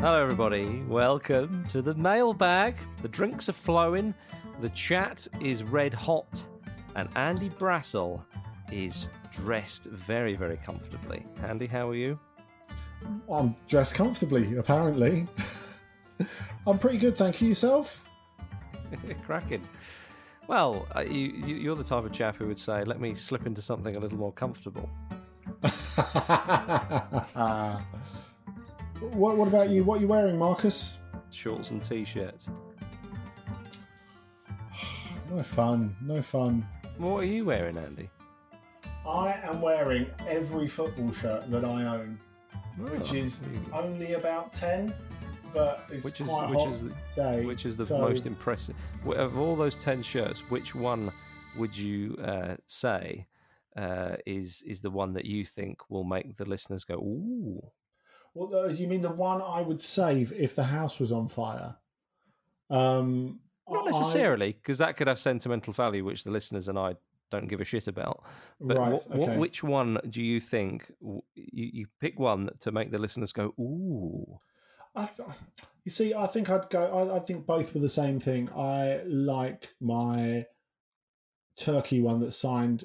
Hello, everybody. Welcome to the mailbag. The drinks are flowing, the chat is red hot, and Andy Brassell is dressed very, very comfortably. Andy, how are you? I'm dressed comfortably, apparently. I'm pretty good, thank you. Yourself? Cracking. Well, uh, you, you, you're the type of chap who would say, let me slip into something a little more comfortable. what, what about you? What are you wearing, Marcus? Shorts and t shirt. No fun, no fun. What are you wearing, Andy? I am wearing every football shirt that I own, which Oh, is there only about 10, but it's which is quite which hot is the, day. which is the so- most impressive of all those 10 shirts which one would you uh, say uh, is is the one that you think will make the listeners go ooh Well, uh, you mean the one I would save if the house was on fire? Um, not necessarily because that could have sentimental value which the listeners and i don't give a shit about but right. okay. which one do you think w- you, you pick one to make the listeners go ooh I th- you see, I think I'd go. I, I think both were the same thing. I like my Turkey one that's signed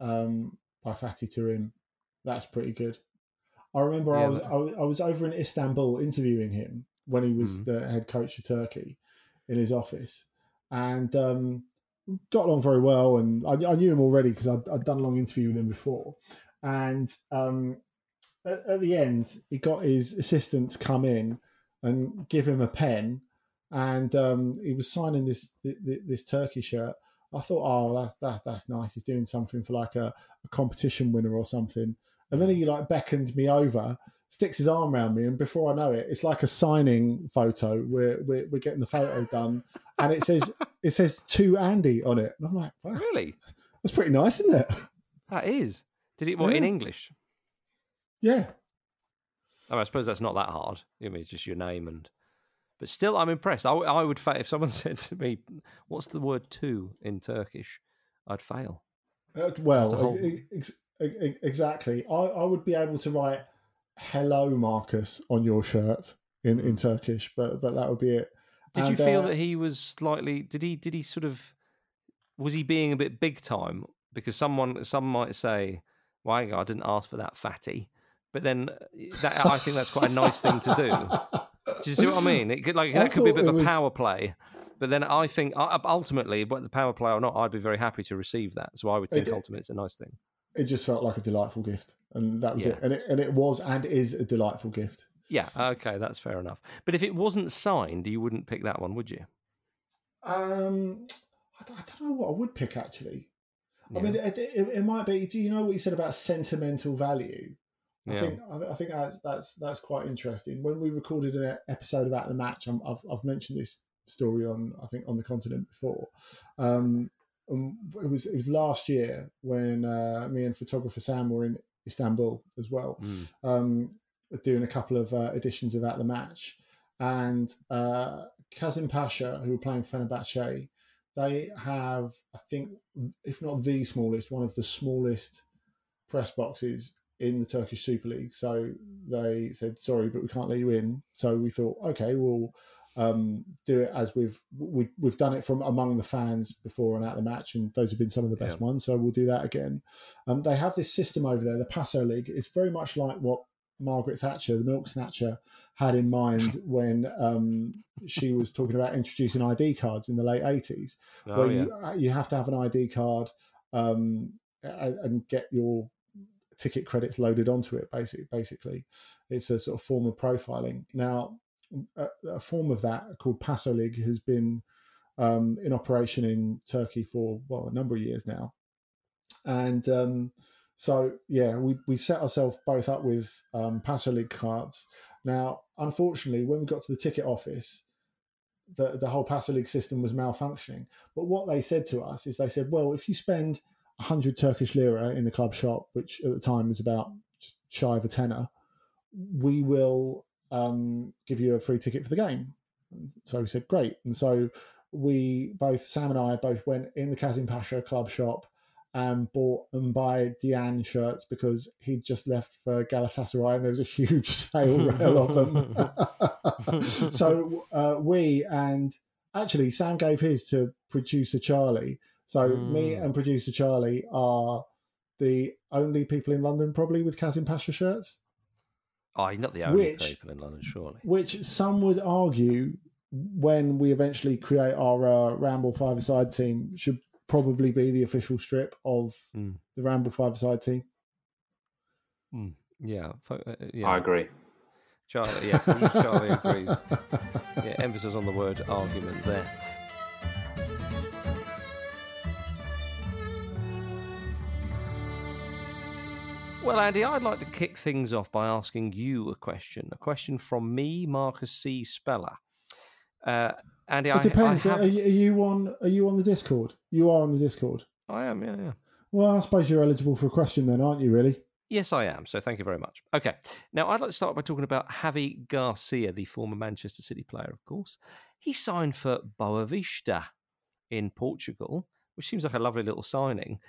um, by Fatih Terim. That's pretty good. I remember I was but- I, was- I was over in Istanbul interviewing him when he was Mm. the head coach of Turkey in his office, and um, got along very well. And I, I knew him already because I'd, I'd done a long interview with him before. And um, at, at the end, he got his assistant to come in and give him a pen, and um, he was signing this this, this Turkey shirt. I thought, oh, that's that's that's nice. He's doing something for like a, a competition winner or something. And then he like beckoned me over, sticks his arm around me, and before I know it, it's like a signing photo. We're we're, we're getting the photo done, and it says it says to Andy on it. And I'm like, wow, really that's pretty nice, isn't it? that is did it what in english Yeah. I, I suppose that's not that hard. I mean, it's just your name and. But still, I'm impressed. I, I would fail if someone said to me, "What's the word to in Turkish?" I'd fail. Uh, well, whole- exactly. I, I would be able to write "Hello, Marcus" on your shirt in, in Turkish, but but that would be it. Did you feel uh, that he was slightly? Did he? Did he sort of? Was he being a bit big time? Because someone, some might say, "Well, on, I didn't ask for that, Fatih." But then, uh, that, I think that's quite a nice thing to do. Do you see what I mean? It could, like I that could be a bit of a was- power play. But then I think ultimately, whether the power play or not, I'd be very happy to receive that. So I would think It- ultimately it's a nice thing. It just felt like a delightful gift, and that was Yeah. it. And it and it was and is a delightful gift. Yeah, okay, that's fair enough. But if it wasn't signed, you wouldn't pick that one, would you? Um, I, don't- I don't know what I would pick actually. I mean, it, it, it might be. Do you know what you said about sentimental value? I Yeah. think I, I think that's that's that's quite interesting. When we recorded an episode about the match, i I've I've mentioned this story on I think on the continent before. Um, um, it was it was last year when uh, me and photographer Sam were in Istanbul as well, Mm. um, doing a couple of uh, editions At the match, and uh, Kasımpaşa, who were playing Fenerbahce, they have I think if not the smallest, one of the smallest press boxes in the Turkish Super League. So they said, sorry, but we can't let you in. So we thought, okay, we'll um, do it as we've we, we've done it from among the fans before and at the match, and those have been some of the best Yeah. ones. So we'll do that again. Um, they have this system over there, the Passolig. It's very much like what Margaret Thatcher, the milk snatcher, had in mind when um, she was talking about introducing ID cards in the late eighties Oh, where yeah. you you have to have an ID card um, and, and get your ticket credits loaded onto it. Basically, basically, it's a sort of form of profiling. Now, a, a form of that called Passolig has been um, in operation in Turkey for well a number of years now, and um, so yeah, we we set ourselves both up with um, Passolig cards. Now, unfortunately, when we got to the ticket office, the the whole Passolig system was malfunctioning. But what they said to us is they said, well, if you spend hundred Turkish lira in the club shop, which at the time was about just shy of a tenner, we will um, give you a free ticket for the game. And so we said, great. And so we both Sam and I both went in the Kasımpaşa club shop and bought and buy Diagne shirts because he'd just left for Galatasaray and there was a huge sale rail of them. so uh, we and actually Sam gave his to producer Charlie. So mm. me and producer Charlie are the only people in London probably with Kasımpaşa shirts. Oh, you're not the only which, people in London, surely. Which some would argue, when we eventually create our uh, Ramble five-a-side team, should probably be the official strip of mm. the Ramble five-a-side team. Mm. Yeah, uh, uh, yeah, I agree. Charlie, yeah, Charlie agrees. Yeah, emphasis on the word argument there. Well, Andy, I'd like to kick things off by asking you a question. A question from me, Marcus C. Speller. Uh, Andy, it I, depends. I have... are, you, are, you, on? Are you on the Discord? You are on the Discord. I am. Yeah, yeah. Well, I suppose you're eligible for a question then, aren't you? Really? Yes, I am. So thank you very much. Okay. Now, I'd like to start by talking about Javi Garcia, the former Manchester City player, of course. He signed for Boavista in Portugal, which seems like a lovely little signing.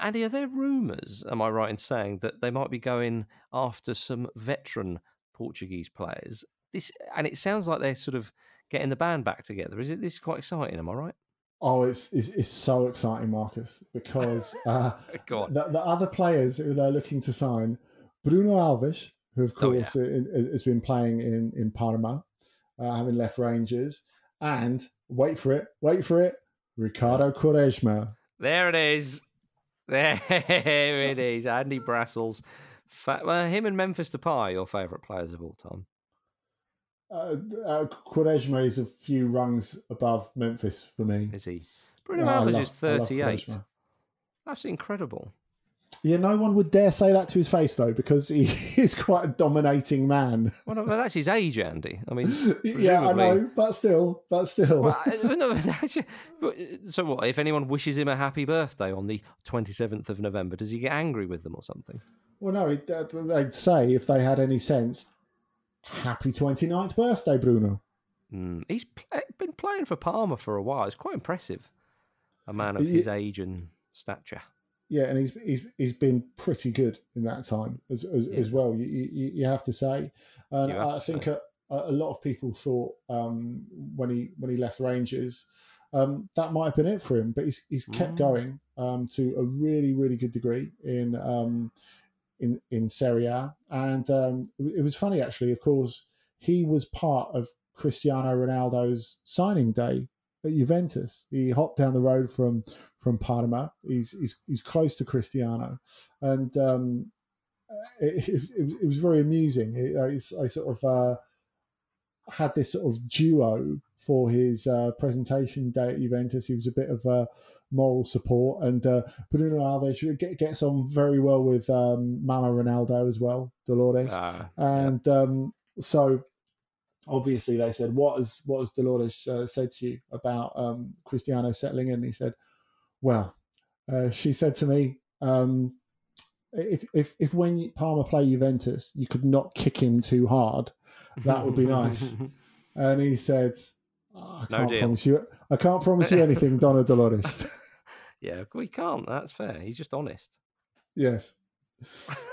Andy, are there rumours, am I right in saying, that they might be going after some veteran Portuguese players? This and it sounds like they're sort of getting the band back together. Is it this is quite exciting, am I right? Oh, it's it's, it's so exciting, Marcus, because uh, the, the, other players who they're looking to sign, Bruno Alves, who of course oh, yeah. has been playing in in Parma, uh, having left Rangers, and wait for it, wait for it, Ricardo Quaresma. There it is. There it is, Andy Brassell's. Fa- well, him and Memphis Depay, your favourite players of all time. Uh, uh, Quaresma is a few rungs above Memphis for me. Is he? Bruno yeah, Alves is 38. That's incredible. Yeah, no one would dare say that to his face though, because he is quite a dominating man. Well, no, that's his age, Andy. I mean, yeah, I know, but still, but still. Well, no, so what? If anyone wishes him a happy birthday on the twenty seventh of November, does he get angry with them or something? Well, no, they'd say if they had any sense, "Happy 29th birthday, Bruno." Mm, he's been playing for Parma for a while. It's quite impressive. A man of his age and stature yeah, and he's he's he's been pretty good in that time as as, yeah. as well. You, you, you have to say, and I think a, a, lot of people thought um, when he when he left Rangers um, that might have been it for him, but he's he's kept mm. going um, to a really really good degree in um, in in Serie A, and um, it was funny actually. Of course, he was part of Cristiano Ronaldo's signing day at Juventus. He hopped down the road from from Parma. He's he's, he's close to Cristiano, and um, it, it, was, it, was, it was very amusing. It, I, I, sort of uh, had this sort of duo for his uh, presentation day at Juventus. He was a bit of a moral support, and uh, Bruno Alves gets on very well with um, Mama Ronaldo as well, Dolores, ah, and yeah. um, so obviously they said, "What has what has Dolores uh, said to you about um, Cristiano settling in?" And he said, "Well, uh, she said to me, um, if if if when Parma play Juventus, you could not kick him too hard, that would be nice." and he said, "I can't promise you. I can't promise you anything, Donna Dolores." yeah, we can't. That's fair. He's just honest. Yes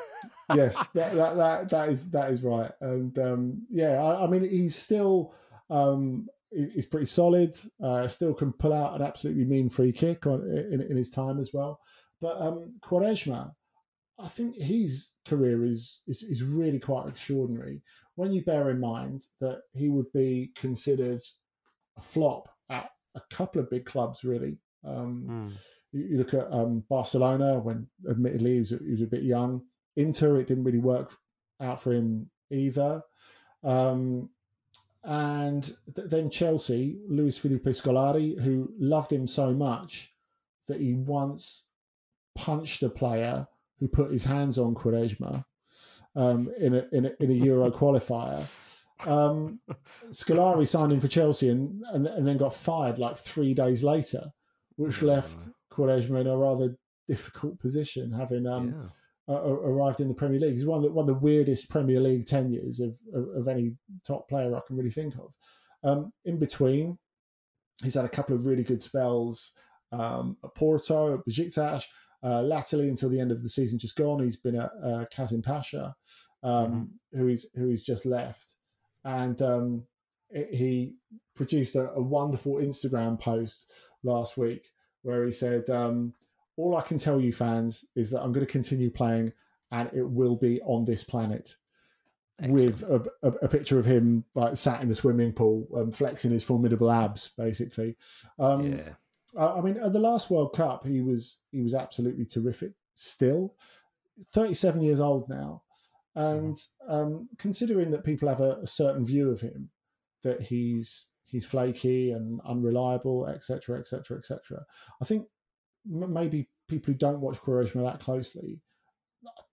yes, that, that, that that is that is right, and um, yeah, I, I, mean he's still um, he's pretty solid. Uh, still can pull out an absolutely mean free kick on in, in his time as well. But um, Quaresma, I think his career is, is is really quite extraordinary when you bear in mind that he would be considered a flop at a couple of big clubs, really. Um, mm. you, you, look at um, Barcelona when, admittedly, he was, he was a bit young. Inter, it didn't really work out for him either. Um, and th- then Chelsea, Luis Felipe Scolari, who loved him so much that he once punched a player who put his hands on Quaresma um, in, a, in, a, in a Euro qualifier. Um, Scolari signed him for Chelsea and, and, and then got fired like three days later, which left Quaresma in a rather difficult position, having um, uh, arrived in the Premier League. He's one of the, one of the weirdest Premier League tenures of, of, of any top player I can really think of. Um, in between, he's had a couple of really good spells um, at Porto, at Besiktas, Uh, latterly, until the end of the season, just gone, he's been at uh, Kasımpaşa, um, mm-hmm. who he's who he's just left, and um, it, he produced a, a, wonderful Instagram post last week where he said, um, "All I can tell you, fans, is that I'm going to continue playing, and it will be on this planet." Excellent. With a, a, a, picture of him like sat in the swimming pool, um, flexing his formidable abs, basically. Um, yeah I mean, at the last World Cup, he was he was absolutely terrific. Still, thirty seven years old now, and um, considering that people have a, a, certain view of him, that he's he's flaky and unreliable, etc., etc., etc. I think maybe people who don't watch Quaresma that closely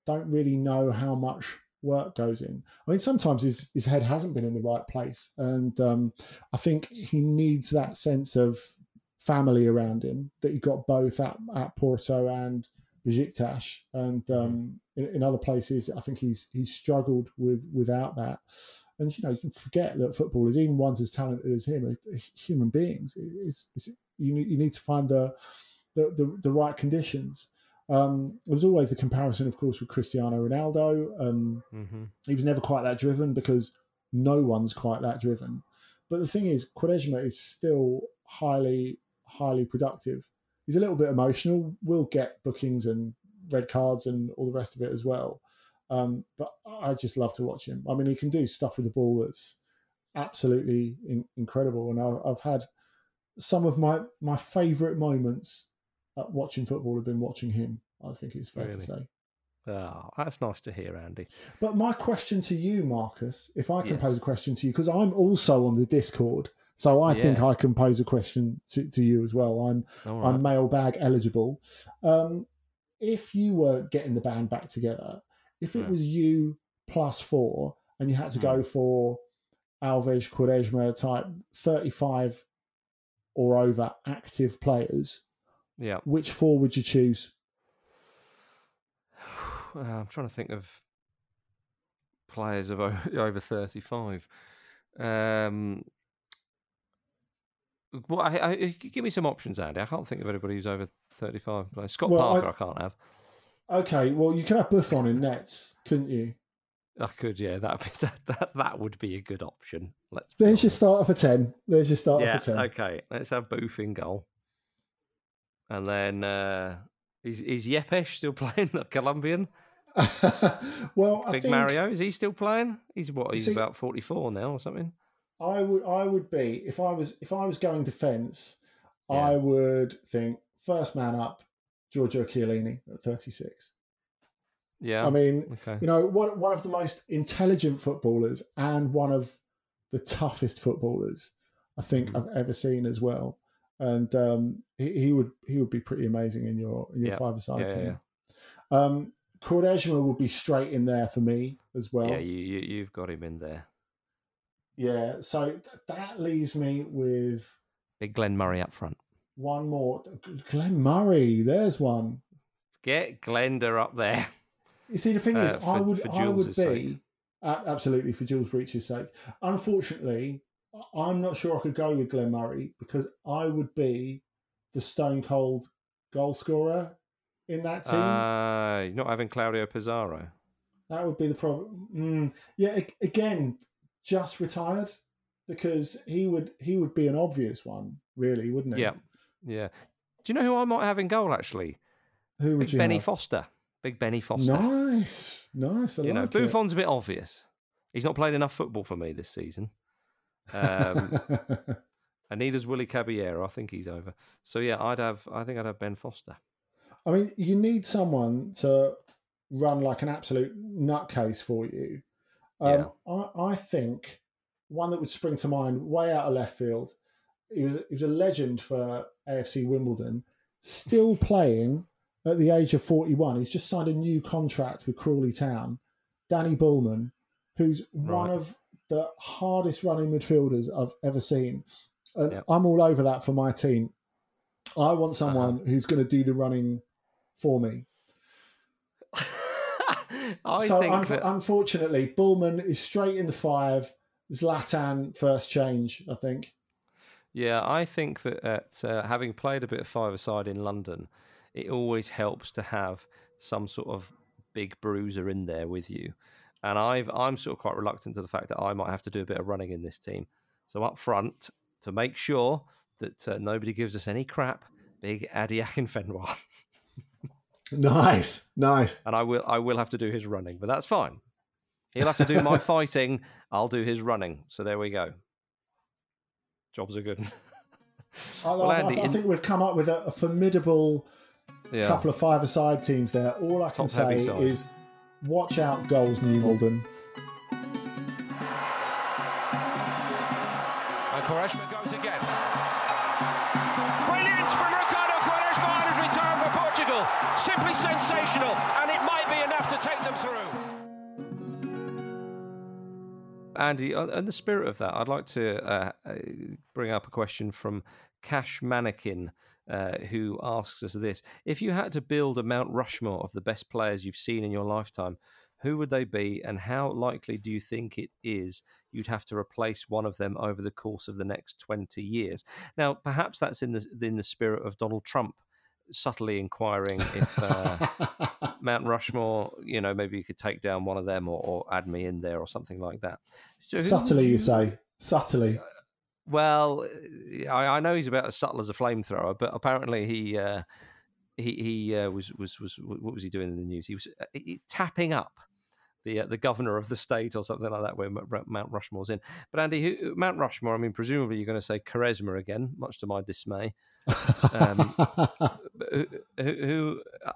don't really know how much work goes in. I mean, sometimes his, his head hasn't been in the right place. And um, I think he needs that sense of family around him that he got both at, at Porto and Besiktas, and mm-hmm. um, in, in, other places, I think he's he's struggled with without that. And you know, you can forget that footballers, even ones as talented as him, are, human beings. It's, it's, you need you need to find the the, the, the right conditions. Um, there was always the comparison, of course, with Cristiano Ronaldo. Um, mm-hmm. He was never quite that driven because no one's quite that driven. But the thing is, Quaresma is still highly highly productive. He's a little bit emotional. We'll get bookings and red cards and all the rest of it as well. Um, but I just love to watch him. I mean, he can do stuff with the ball that's absolutely in, incredible. And I, I've had some of my my favourite moments watching football have been watching him. I think it's fair really? to say. Oh, that's nice to hear, Andy. But my question to you, Marcus, if I can yes. pose a question to you, because I'm also on the Discord, so I yeah. think I can pose a question to, to you as well. I'm right. I'm mailbag eligible. Um, if you were getting the band back together, if it yeah. was you plus four, and you had to go hmm. for Alves, Quaresma type thirty five or over active players, yeah, which four would you choose? I'm trying to think of players of over 35. Um, well, I, I, give me some options, Andy. I can't think of anybody who's over 35. Scott well, Parker, I, I, can't have. Okay, well, you can have Buffon in nets, couldn't you? I could, yeah. That that that, that would be a good option. Let's. There's your starter for ten. There's your starter yeah, for ten. Okay, let's have Booth in goal, and then uh, is is Yepes still playing the Colombian? well, Big think... Mario is he still playing? He's what? He's See, about forty four now or something. I would I would be if I was if I was going defence, yeah. I would think first man up, Giorgio Chiellini at thirty six. Yeah, I mean, okay. you know, one one of the most intelligent footballers and one of the toughest footballers I think mm. I've ever seen as well. And um, he, he, would he would be pretty amazing in your in your yeah. five-a-side yeah, team. Yeah, um, would be straight in there for me as well. Yeah, you, you you've got him in there. Yeah, so th- that leaves me with big Glenn Murray up front. One more, Glenn Murray. There's one. Get Glenda up there. You see, the thing is, uh, for, I would, I would be absolutely for Jules Breach's sake. Unfortunately, I'm not sure I could go with Glenn Murray because I would be the stone cold goal scorer in that team. Uh, you're not having Claudio Pizarro. That would be the problem. Mm, yeah, again, just retired because he would he would be an obvious one, really, wouldn't he? Yeah, yeah. Do you know who I might have in goal actually? Who would Big you Benny have? Foster. Big Benny Foster. Nice, nice. I you like know, Buffon's a bit obvious. He's not played enough football for me this season. Um, and neither's Willy Caballero. I think he's over. So yeah, I'd have. I think I'd have Ben Foster. I mean, you need someone to run like an absolute nutcase for you um, yeah. I, I think one that would spring to mind way out of left field. He was he was a legend for AFC Wimbledon, still playing at the age of forty one. He's just signed a new contract with Crawley Town. Danny Bulman, who's right. one of the hardest running midfielders I've ever seen. And yep. I'm all over that for my team. I want someone uh-huh. who's going to do the running for me. I so think un- that... unfortunately, Bulman is straight in the five. Zlatan first change, I think. Yeah, I think that uh, having played a bit of five-a-side in London, it always helps to have some sort of big bruiser in there with you. And I've I'm sort of quite reluctant to the fact that I might have to do a bit of running in this team. So up front, to make sure that uh, nobody gives us any crap, big Adebayo Akinfenwa. nice, nice. And I will I will have to do his running, but that's fine. He'll have to do my fighting. I'll do his running. So there we go. Jobs are good. I, well, I, Andy, I, I think we've come up with a, a formidable yeah. couple of five-a-side teams there. All I can Top say is watch out, goals, New Malden. And Quaresma goes again. Brilliant from Ricardo Quaresma on his return for Portugal. Simply sensational, and it might be enough to take them through. Andy, in the spirit of that, I'd like to uh, uh, bring up a question from Cash Mannequin, uh, who asks us this: If you had to build a Mount Rushmore of the best players you've seen in your lifetime, who would they be, and how likely do you think it is you'd have to replace one of them over the course of the next twenty years? Now, perhaps that's in the in the spirit of Donald Trump subtly inquiring if uh, Mount Rushmore, you know, maybe you could take down one of them or, or add me in there or something like that. So subtly, you... you... say subtly. Uh, well, I, I, know he's about as subtle as a flamethrower, but apparently he uh, he he uh, was was was what was he doing in the news? He was uh, tapping up the uh, the governor of the state or something like that, where Mount Rushmore's in. But Andy, who, Mount Rushmore, I mean, presumably you're going to say Quaresma again, much to my dismay. Um, who, who uh,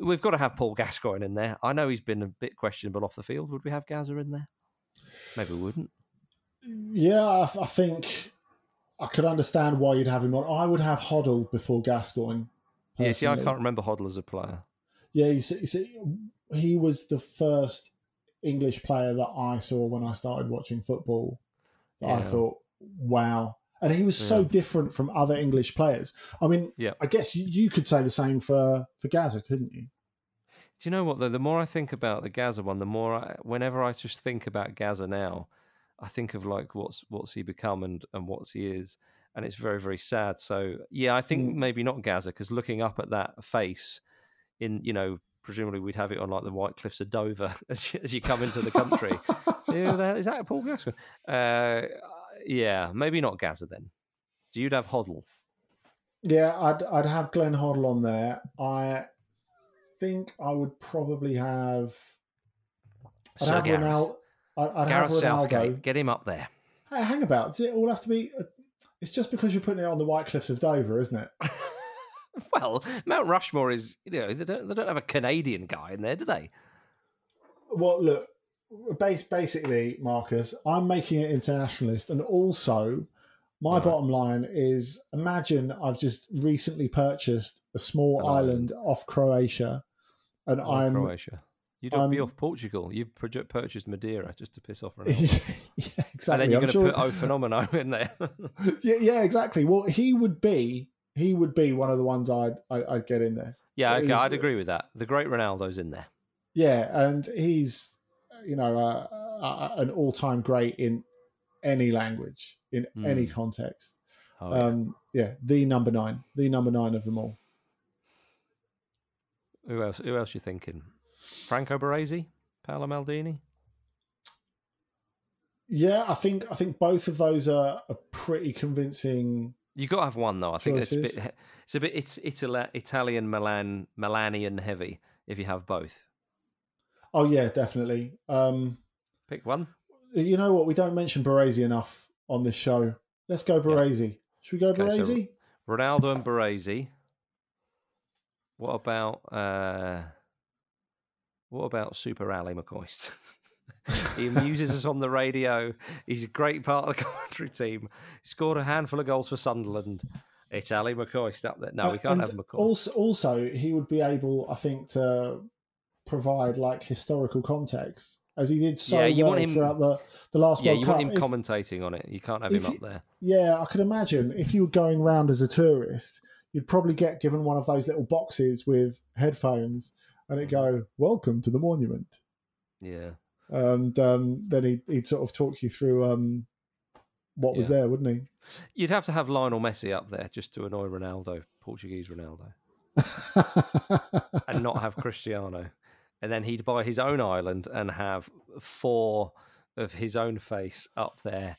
we've got to have Paul Gascoigne in there. I know he's been a bit questionable off the field. Would we have Gazza in there? Maybe we wouldn't. Yeah, I, I think I could understand why you'd have him on. I would have Hoddle before Gascoigne. Yeah, see, I can't remember Hoddle as a player. Yeah, you see, you see, he was the first English player that I saw when I started watching football. Yeah. I thought, wow. And he was yeah. so different from other English players. I mean, yeah. I guess you, you could say the same for, for Gazza, couldn't you? Do you know what though? The more I think about the Gazza one, the more I, whenever I just think about Gazza now, I think of like what's what's he become and and what's he is, and it's very very sad. So yeah, I think mm. maybe not Gazza because looking up at that face, in you know presumably we'd have it on like the White Cliffs of Dover as you, as you come into the country. is that Paul Gascoigne? Uh, yeah, maybe not Gazza then. So you'd have Hoddle. Yeah, I'd I'd have Glenn Hoddle on there. I think I would probably have. I'd Sir have Gareth. Ronaldo. I'd, I'd Gareth. Southgate. Get him up there. Hey, hang about. Does it all have to be? A, it's just because you're putting it on the White Cliffs of Dover, isn't it? Well, Mount Rushmore is, you know, they don't, they don't have a Canadian guy in there, do they? Well, look, base, basically, Marcus, I'm making it internationalist. And also, my right. bottom line is imagine I've just recently purchased a small island, island, off Croatia. And oh, I'm. Croatia. You'd um, be off Portugal. You've purchased Madeira just to piss off Ronaldo. yeah, exactly. And then you're going to put O Fenomeno in there. yeah, yeah, exactly. Well, he would be he would be one of the ones I'd I'd, I'd get in there. Yeah, okay, I'd agree with that. The great Ronaldo's in there. Yeah, and he's you know uh, uh, an all-time great in any language in mm. any context. Oh, yeah. Um, yeah, the number nine, the number nine of them all. Who else? Who else you thinking? Franco Baresi, Paolo Maldini. Yeah, I think I think both of those are a pretty convincing you got to have one though. I think it's a bit. It's a bit. It's Italian Milan, Milanian heavy. If you have both. Oh yeah, definitely. Um, Pick one. You know what? We don't mention Baresi enough on this show. Let's go Baresi. Yeah. Should we go okay, Baresi? So Ronaldo and Baresi. What about uh, what about Super Ali McCoist? he amuses us on the radio. He's a great part of the commentary team. He scored a handful of goals for Sunderland. It's Ali McCoist up there. No, uh, we can't have McCoy. Also, also, he would be able, I think, to provide like historical context as he did so yeah, you well want him, throughout the, the last yeah, World you Cup. want him if, commentating on it. You can't have him you, up there. Yeah, I could imagine if you were going around as a tourist, you'd probably get given one of those little boxes with headphones, and it go, "Welcome to the monument." Yeah, and um, then he'd, he'd, sort of talk you through um, what was there, wouldn't he? You'd have to have Lionel Messi up there just to annoy Ronaldo, Portuguese Ronaldo. and not have Cristiano. And then he'd buy his own island and have four of his own face up there,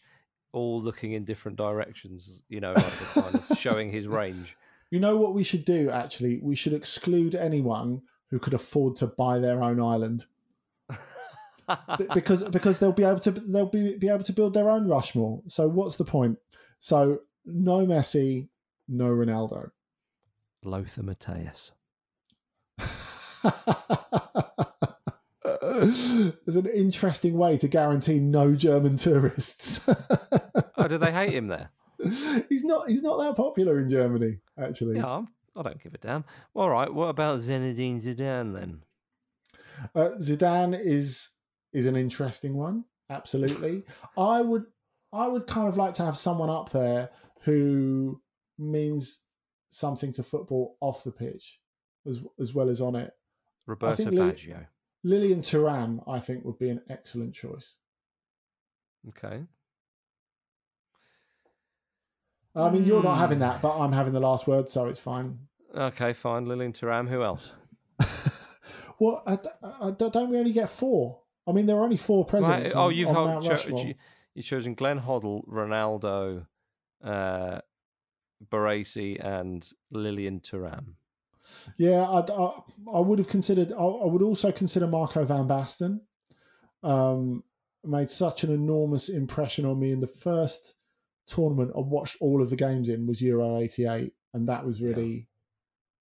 all looking in different directions, you know, like kind of showing his range. You know what we should do? Actually, we should exclude anyone who could afford to buy their own island, because because they'll be able to they'll be be able to build their own Rushmore. So what's the point? So no Messi, no Ronaldo. Lothar Matthäus. There's an interesting way to guarantee no German tourists. oh, do they hate him there? He's not. He's not that popular in Germany, actually. Yeah, I don't give a damn. All right, what about Zinedine Zidane then? Uh, Zidane is is an interesting one. Absolutely, I would. I would kind of like to have someone up there who means something to football off the pitch, as as well as on it. Roberto Baggio. Lilian Thuram, I think, would be an excellent choice. Okay. I mean, you're not having Hmm. that, but I'm having the last word, so it's fine. Okay, fine. Lilian Thuram. Who else? well, I, I, don't we only get four? I mean, there are only four presidents. Right. Oh, on- you've on cho- you, you've chosen Glenn Hoddle, Ronaldo, uh, Baresi, and Lilian Thuram. Yeah, I, I, I would have considered. I, I would also consider Marco van Basten. Um, made such an enormous impression on me in the first tournament I watched all of the games in was Euro '88, and that was really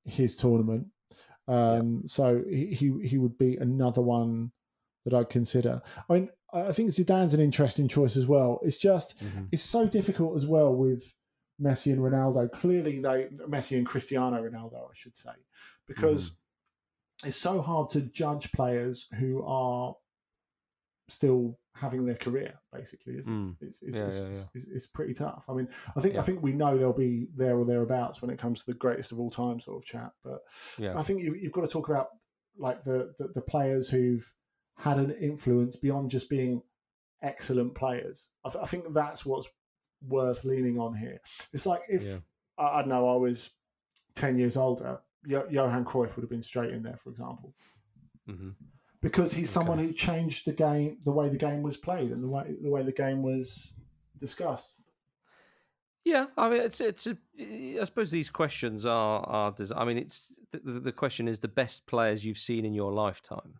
his tournament. Um, So he, he he would be another one that I'd consider. I mean, I think Zidane's an interesting choice as well. It's just it's so difficult as well with Messi and Ronaldo. Clearly, they Messi and Cristiano Ronaldo, I should say, because it's so hard to judge players who are still having their career. Basically, isn't Mm. it? It's it's, Yeah, it's, yeah, yeah. it's, it's pretty tough. I mean, I think. I think we know they'll be there or thereabouts when it comes to the greatest of all time sort of chat. But. I think you've, you've got to talk about like the, the the players who've had an influence beyond just being excellent players. I, th- I think that's what's worth leaning on here. It's like if. I, I don't know, I was ten years older, jo- Johan Cruyff would have been straight in there, for example, hmm because he's someone who changed the game, the way the game was played, and the way the way the game was discussed. Yeah, I mean, it's it's. A, I suppose these questions are are. I mean, it's the, the question is the best players you've seen in your lifetime.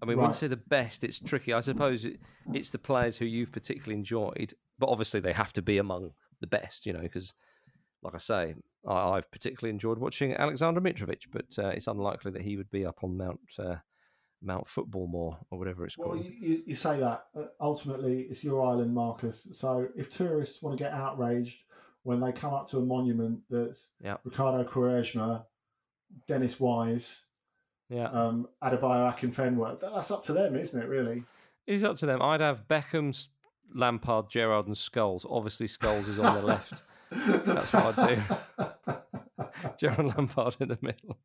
I mean, when you Right. say the best, it's tricky. I suppose it, it's the players who you've particularly enjoyed, but obviously they have to be among the best, you know, because, like I say, I, I've particularly enjoyed watching Alexander Mitrovic, but uh, it's unlikely that he would be up on Mount uh, Mount Football more or whatever it's Well, called. you, you, you say that. Uh, ultimately, it's your island, Marcus. So if tourists want to get outraged when they come up to a monument that's Yeah. Ricardo Quaresma, Dennis Wise, yeah, um, Adebayo Akinfenwa, that- that's up to them, isn't it? Really? It's up to them. I'd have Beckham's, Lampard, Gerrard, and Scholes. Obviously, Scholes is on the left. That's what I'd do. Gerrard Lampard in the middle.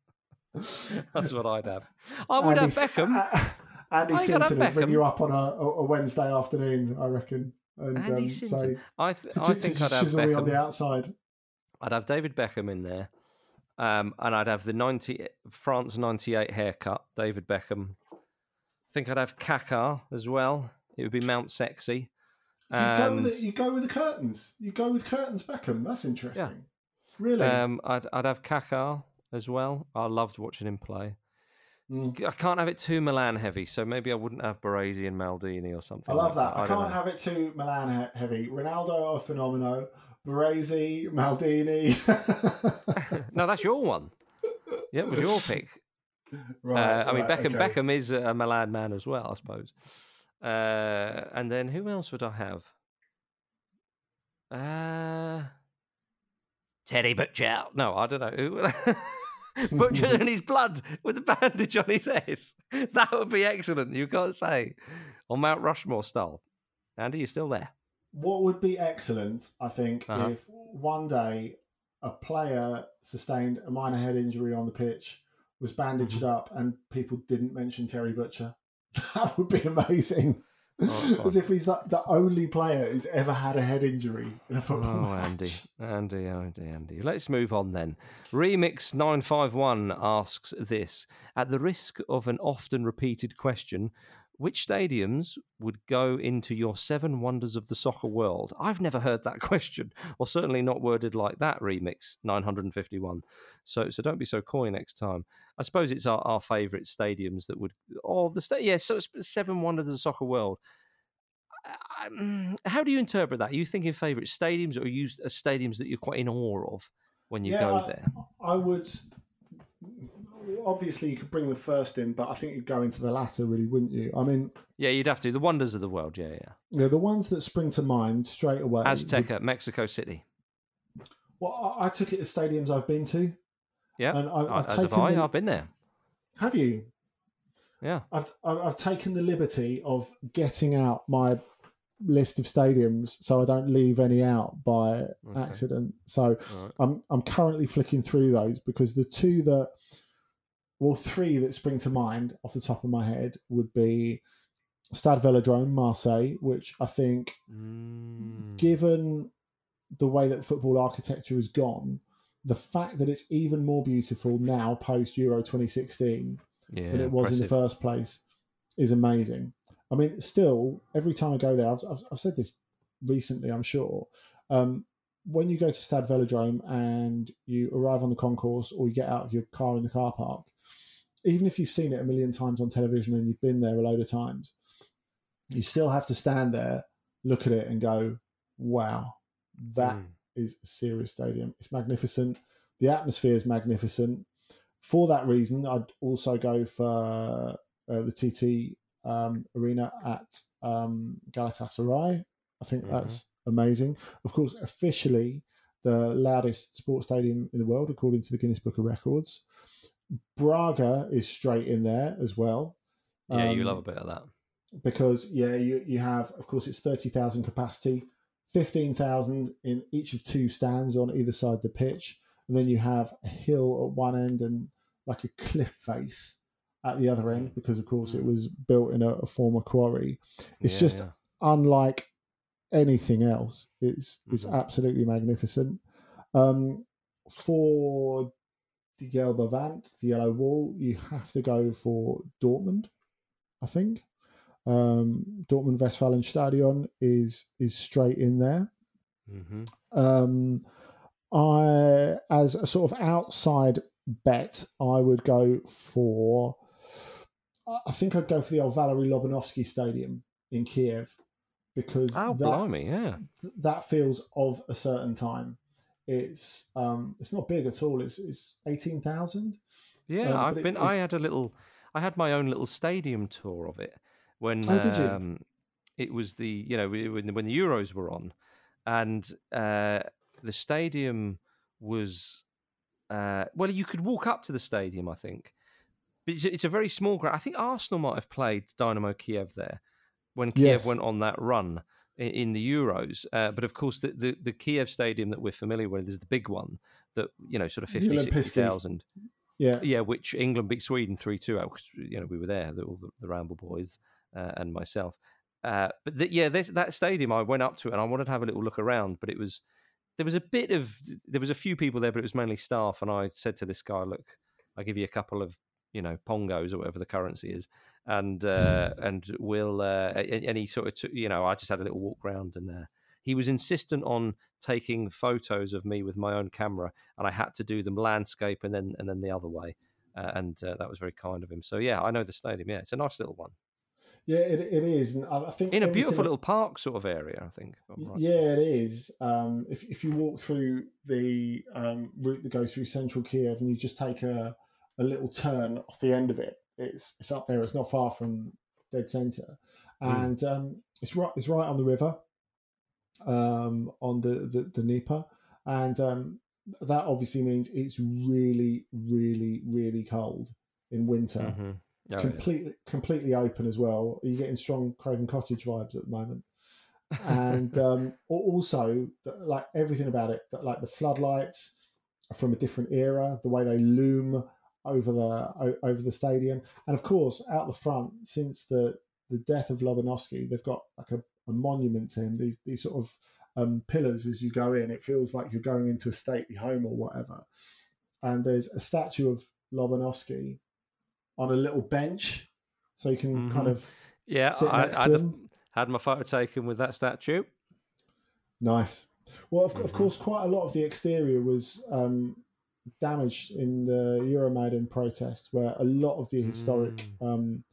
That's what I'd have. I would Andy, have Beckham. uh, Andy I Sinton bring you up on a, a Wednesday afternoon, I reckon. And Andy um, Sinton. say, I, th- I think I'd have Beckham. on the outside. I'd have David Beckham in there. Um, and I'd have the 90, France 98 haircut, David Beckham. I think I'd have Kaká as well. It would be Mount Sexy. You go, with the, you go with the curtains. You go with curtains Beckham. That's interesting. Really? um, I'd, I'd have Kaká as well. I loved watching him play. Mm. I can't have it too Milan heavy, so maybe I wouldn't have Baresi and Maldini or something. I love like that. I, don't can't have it too Milan he- heavy. Ronaldo or Fenomeno, Baresi, Maldini. no, that's your one. Yeah, it was your pick. right, uh, I mean, right, Beckham. okay. Beckham is a Milan man as well, I suppose. Uh, and then who else would I have? Uh, Teddy Butcher. No, I don't know. Butcher in his blood with a bandage on his head. That would be excellent. You've got to say, on Mount Rushmore style. Andy, you still there? What would be excellent, I think, Uh-huh. if one day a player sustained a minor head injury on the pitch, was bandaged Mm-hmm. up, and people didn't mention Terry Butcher. That would be amazing. Oh, As if he's like the only player who's ever had a head injury in a oh, football Oh, match. Andy, Andy, Andy, Andy. Let's move on then. Remix951 asks this At the risk of an often repeated question, which stadiums would go into your seven wonders of the soccer world? I've never heard that question, or certainly not worded like that, Remix 951. So so don't be so coy next time. I suppose it's our, our favourite stadiums that would, oh, the sta- yeah, so it's seven wonders of the soccer world. Mm, how do you interpret that? Are you thinking favourite stadiums, or are you stadiums that you're quite in awe of when you Yeah, go I- there? I would. Obviously, you could bring the first in, but I think you'd go into the latter, really, wouldn't you? I mean, Yeah, you'd have to. The wonders of the world. Yeah, yeah. know, the ones that spring to mind straight away. would- Azteca, Mexico City. well, I, I took it as stadiums I've been to. Yeah, And I- oh, I've as have taken I. the- I've been there. Have you? Yeah. I've I've taken the liberty of getting out my list of stadiums so I don't leave any out by Okay. accident. So right. I'm I'm currently flicking through those because the two that well three that spring to mind off the top of my head would be Stade Velodrome Marseille, which I think Mm. given the way that football architecture has gone, the fact that it's even more beautiful now post Euro 2016 yeah, than it was in the first place is amazing. I mean, still, every time I go there, I've, I've, I've said this recently, I'm sure. Um, when you go to Stade Velodrome and you arrive on the concourse or you get out of your car in the car park, even if you've seen it a million times on television and you've been there a load of times, you still have to stand there, look at it, and go, wow, that Mm. is a serious stadium. It's magnificent. The atmosphere is magnificent. For that reason, I'd also go for uh, the TT um, arena at um, Galatasaray. I think Mhm. that's amazing. Of course, officially the loudest sports stadium in the world, according to the Guinness Book of Records. Braga is straight in there as well. Yeah, you Um, love a bit of that. because yeah, you you have of course it's thirty thousand capacity, fifteen thousand in each of two stands on either side of the pitch, and then you have a hill at one end and like a cliff face at the other end because of course it was built in a, a former quarry. It's Yeah, just yeah. unlike anything else. It's it's Mhm. absolutely magnificent. Um, for the Gelbe Wand, the yellow wall, you have to go for Dortmund, I think. Um, Dortmund Westfalenstadion is is straight in there. Mhm. Um, I, as a sort of outside bet, I would go for. I I think I'd go for the old Valery Lobanovsky Stadium in Kiev because Oh, that, blimey, yeah. th- that feels of a certain time. It's um, it's not big at all. It's it's eighteen thousand. Yeah, Um, I've been. it's- I had a little. I had my own little stadium tour of it when Oh, did you? um, it was the you know when when the Euros were on, and uh, the stadium was uh, well, you could walk up to the stadium. I think, but it's, a- it's a very small ground. I think Arsenal might have played Dynamo Kiev there when Kiev Yes. went on that run in, the Euros. Uh, but of course, the, the the Kiev stadium that we're familiar with is the big one that you know sort of The 50, Olympijski. 60,000 Yeah, yeah, which England beat Sweden three two out because you know we were there, the, all the, the Ramble boys uh, and myself. Uh, but the, yeah, this, that stadium, I went up to it and I wanted to have a little look around, but it was there was a bit of there was a few people there, but it was mainly staff. And I said to this guy, "Look, I give you a couple of you know pongos or whatever the currency is, and uh, and we'll uh, and, he sort of took, you know I just had a little walk around and." Uh, he was insistent on taking photos of me with my own camera, and I had to do them landscape and then and then the other way, uh, and uh, that was very kind of him. So yeah, I know the stadium. Yeah, it's a nice little one yeah, it, it is. And I I think in a beautiful little park sort of area. I think. right. Yeah, it is. Um, if if you walk through the um, route that goes through central Kiev and you just take a, a little turn off the end of it, it's it's up there. It's not far from dead center, Mm. and um, it's right it's right on the river, um, on the the, the Dnieper, and um, that obviously means it's really really really cold in winter. Mhm. It's Oh, yeah. completely completely open as well. You're getting strong Craven Cottage vibes at the moment, and um, also the, like everything about it, that, like the floodlights are from a different era, the way they loom over the over the stadium, and of course out the front since the the death of Lobanovsky, they've got like a, a monument to him. These these sort of um, pillars as you go in. It feels like you're going into a stately home or whatever. And there's a statue of Lobanovsky on a little bench, so you can Mhm. kind of Yeah, sit I, next I to had, him. had my photo taken with that statue. Nice. Well, of, of Mhm. course, quite a lot of the exterior was um, damaged in the Euromaidan protests, where a lot of the historic um,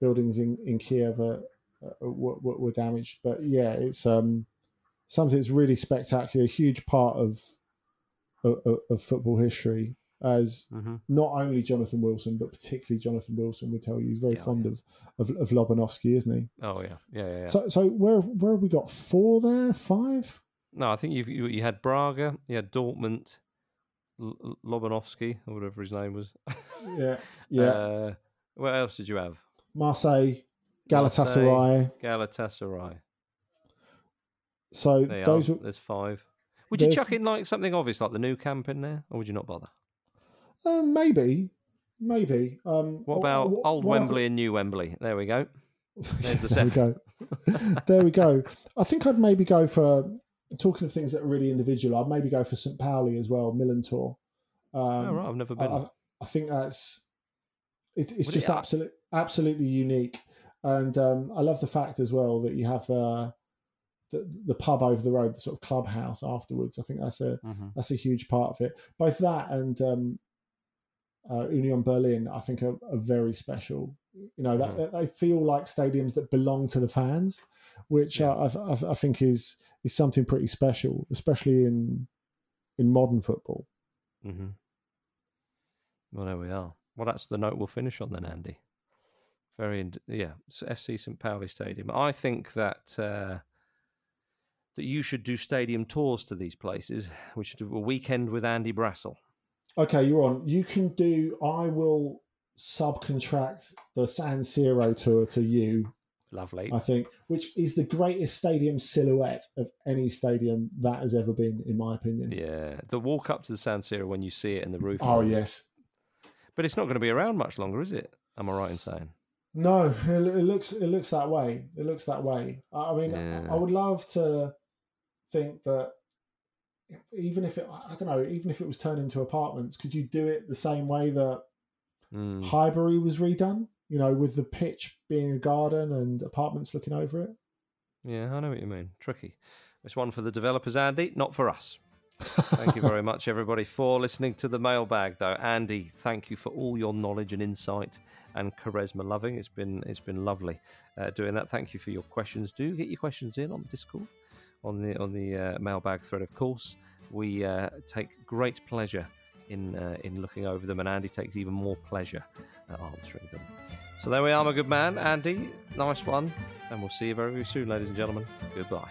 buildings in, in Kiev are, uh, were, were damaged. But yeah, it's um, something that's really spectacular, a huge part of, of, of football history. As hmm not only Jonathan Wilson, but particularly Jonathan Wilson would tell you, he's very Yeah, fond of, of of Lobanovsky, isn't he? Oh yeah, yeah, yeah. yeah. So, so where where have we got four there? Five? no, I think you you had Braga, you had Dortmund, L- Lobanovsky or whatever his name was. Yeah, yeah. Uh, what else did you have? Marseille, Galatasaray. Galatasaray. So those are. There's five. Would you chuck in like something obvious like the Nou Camp in there, or would you not bother? uh, maybe, maybe. Um, What wh- about wh- old what- Wembley and new Wembley? There we go. There's the there we go. there we go. I think I'd maybe go for talking of things that are really individual. I'd maybe go for St. Pauli as well, Millerntor. Um, oh right, I've never been. I, I think that's it's it's Would just it- absolute absolutely unique, and um, I love the fact as well that you have uh, the the pub over the road, the sort of clubhouse afterwards. I think that's a Mhm. that's a huge part of it. Both that and um, uh, Union Berlin, I think, are, are very special. You know, that, that they feel like stadiums that belong to the fans, which Yeah. I, I, I think is is something pretty special, especially in in modern football. hmm Well, there we are. Well, that's the note we'll finish on then, Andy. Very, ind- yeah. So FC St. Pauli Stadium. I think that uh, that you should do stadium tours to these places. We should do a weekend with Andy Brassell. Okay, you're on. You can do. I will subcontract the San Siro tour to you. Lovely. I think, which is the greatest stadium silhouette of any stadium that has ever been, in my opinion. Yeah, the walk up to the San Siro when you see it in the roof. Oh lines. yes. but it's not going to be around much longer, is it? Am I right in saying? No, it, it looks it looks that way. It looks that way. I I mean, Yeah. I would love to think that even if it, I don't know, even if it was turned into apartments, could you do it the same way that Mm. Highbury was redone? You know, with the pitch being a garden and apartments looking over it. Yeah, I know what you mean. Tricky. It's one for the developers, Andy, not for us. Thank you very much, everybody, for listening to the mailbag. Though, Andy, thank you for all your knowledge and insight and charisma. Loving it's been it's been lovely uh, doing that. Thank you for your questions. Do get your questions in on the Discord, on the on the uh, mailbag thread. Of course, we uh, take great pleasure in uh, in looking over them, and Andy takes even more pleasure at answering them. So there we are, my good man, Andy. Nice one, and we'll see you very, very soon, ladies and gentlemen. Goodbye.